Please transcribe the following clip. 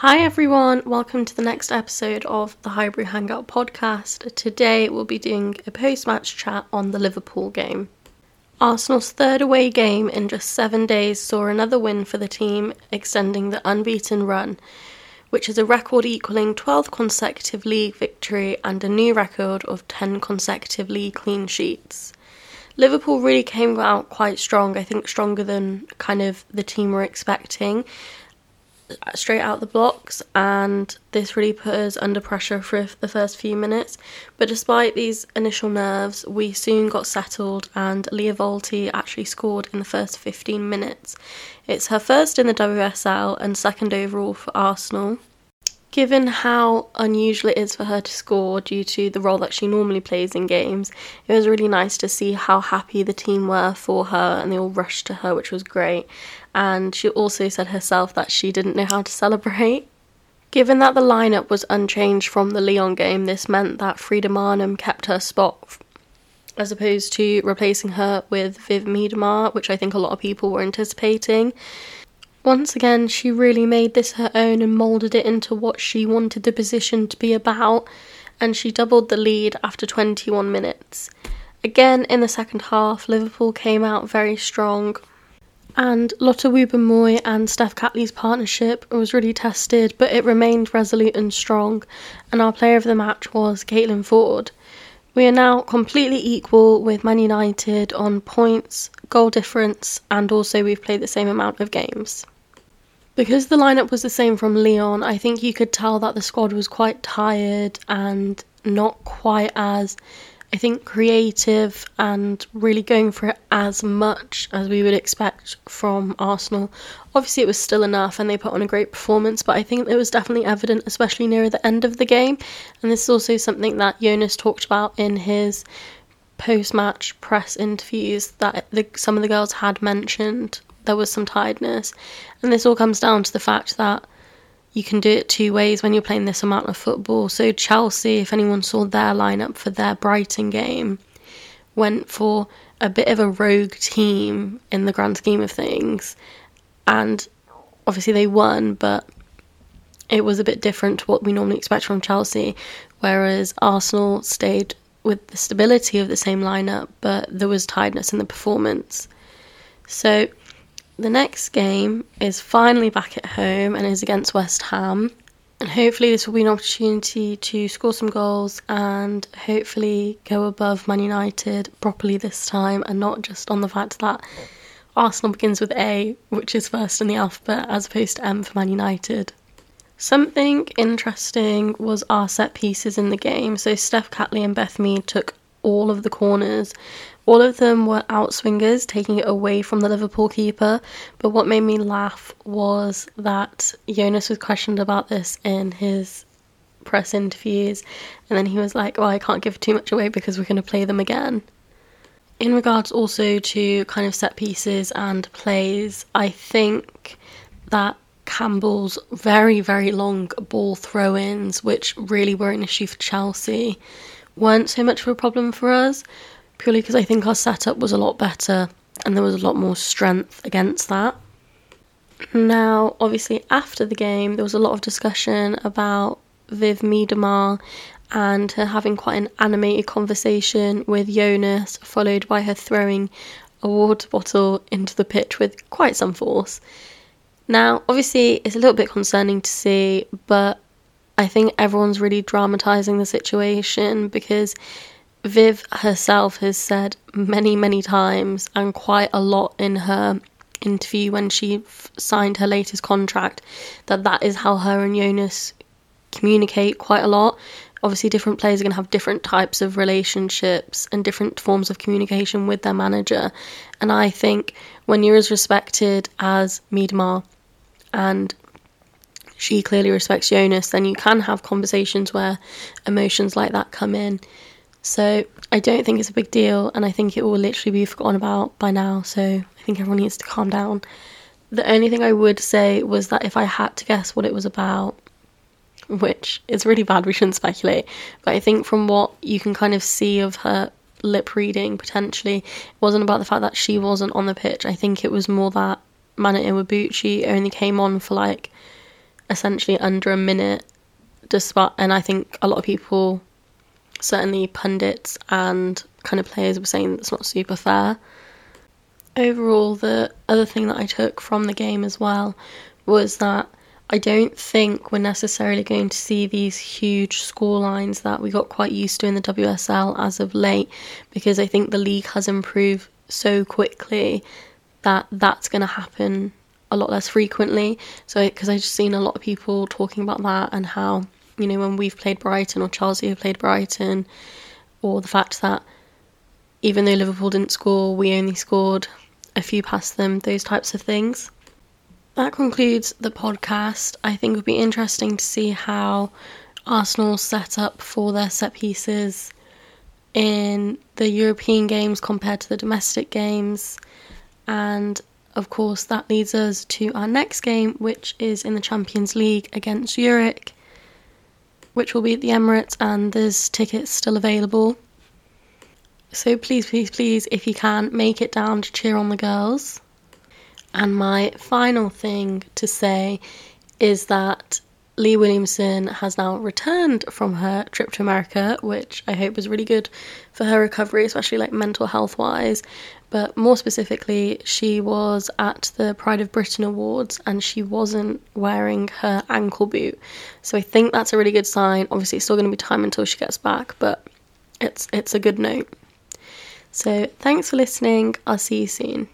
Hi everyone, welcome to the next episode of the Highbury Hangout podcast. Today we'll be doing a post match chat on the Liverpool game. Arsenal's third away game in just seven days saw another win for the team, extending the unbeaten run, which is a record equaling 12th consecutive league victory and a new record of 10 consecutive league clean sheets. Liverpool really came out quite strong, I think stronger than kind of the team were expecting straight out the blocks, and this really put us under pressure for the first few minutes. But despite these initial nerves, we soon got settled, and Lia Wälti actually scored in the first 15 minutes. It's her first in the WSL and second overall for Arsenal. Given how unusual it is for her to score due to the role that she normally plays in games, it was really nice to see how happy the team were for her and they all rushed to her, which was great. And she also said herself that she didn't know how to celebrate. Given that the lineup was unchanged from the Lyon game, this meant that Frida Maanum kept her spot as opposed to replacing her with Viv Miedema, which I think a lot of people were anticipating. Once again, she really made this her own and moulded it into what she wanted the position to be about, and she doubled the lead after 21 minutes. Again, in the second half, Liverpool came out very strong, and Lotte Wubben-Moy and Steph Catley's partnership was really tested, but it remained resolute and strong, and our player of the match was Caitlin Foord. We are now completely equal with Man United on points, goal difference, and also we've played the same amount of games. Because the lineup was the same from Lyon, I think you could tell that the squad was quite tired and not quite as I think creative and really going for it as much as we would expect from Arsenal. Obviously, it was still enough and they put on a great performance, but I think it was definitely evident, especially near the end of the game. And this is also something that Jonas talked about in his post match press interviews that the, some of the girls had mentioned there was some tiredness. And this all comes down to the fact that you can do it two ways when you're playing this amount of football. So Chelsea, if anyone saw their lineup for their Brighton game, went for a bit of a rogue team in the grand scheme of things. And obviously they won, but it was a bit different to what we normally expect from Chelsea. Whereas Arsenal stayed with the stability of the same lineup, but there was tiredness in the performance. So the next game is finally back at home and is against West Ham. And hopefully, this will be an opportunity to score some goals and hopefully go above Man United properly this time and not just on the fact that Arsenal begins with A, which is first in the alphabet, as opposed to M for Man United. Something interesting was our set pieces in the game. So, Steph Catley and Beth Mead took all of the corners, all of them were outswingers, taking it away from the Liverpool keeper. But what made me laugh was that Jonas was questioned about this in his press interviews, and then he was like, "Well, I can't give too much away because we're going to play them again." In regards also to kind of set pieces and plays, I think that Campbell's very, very long ball throw ins, which really were an issue for Chelsea, weren't so much of a problem for us purely because I think our setup was a lot better and there was a lot more strength against that. Now, obviously, after the game, there was a lot of discussion about Viv Miedema and her having quite an animated conversation with Jonas, followed by her throwing a water bottle into the pitch with quite some force. Now, obviously, it's a little bit concerning to see, but I think everyone's really dramatising the situation because Viv herself has said many, many times, and quite a lot in her interview when she f- signed her latest contract, that that is how her and Jonas communicate quite a lot. Obviously, different players are going to have different types of relationships and different forms of communication with their manager. And I think when you're as respected as Miedema and she clearly respects Jonas, then you can have conversations where emotions like that come in. So I don't think it's a big deal, and I think it will literally be forgotten about by now. So I think everyone needs to calm down. The only thing I would say was that if I had to guess what it was about, which is really bad, we shouldn't speculate, but I think from what you can kind of see of her lip reading potentially, it wasn't about the fact that she wasn't on the pitch. I think it was more that Mana Iwabuchi only came on for like essentially under a minute, despite, and I think a lot of people, certainly pundits and kind of players, were saying that's not super fair. Overall, the other thing that I took from the game as well was that I don't think we're necessarily going to see these huge score lines that we got quite used to in the WSL as of late because I think the league has improved so quickly that that's going to happen a lot less frequently. So, because I've just seen a lot of people talking about that and how, you know, when we've played Brighton or Chelsea have played Brighton, or the fact that even though Liverpool didn't score, we only scored a few past them, those types of things that concludes the podcast. I think it would be interesting to see how Arsenal set up for their set pieces in the European games compared to the domestic games. And of course, that leads us to our next game, which is in the Champions League against Zurich, which will be at the Emirates, and there's tickets still available. So please, please, please, if you can, make it down to cheer on the girls. And my final thing to say is that Leah Williamson has now returned from her trip to America, which I hope was really good for her recovery, especially like mental health wise. But more specifically, she was at the Pride of Britain Awards and she wasn't wearing her ankle boot. So I think that's a really good sign. Obviously, it's still going to be time until she gets back, but it's it's a good note. So thanks for listening. I'll see you soon.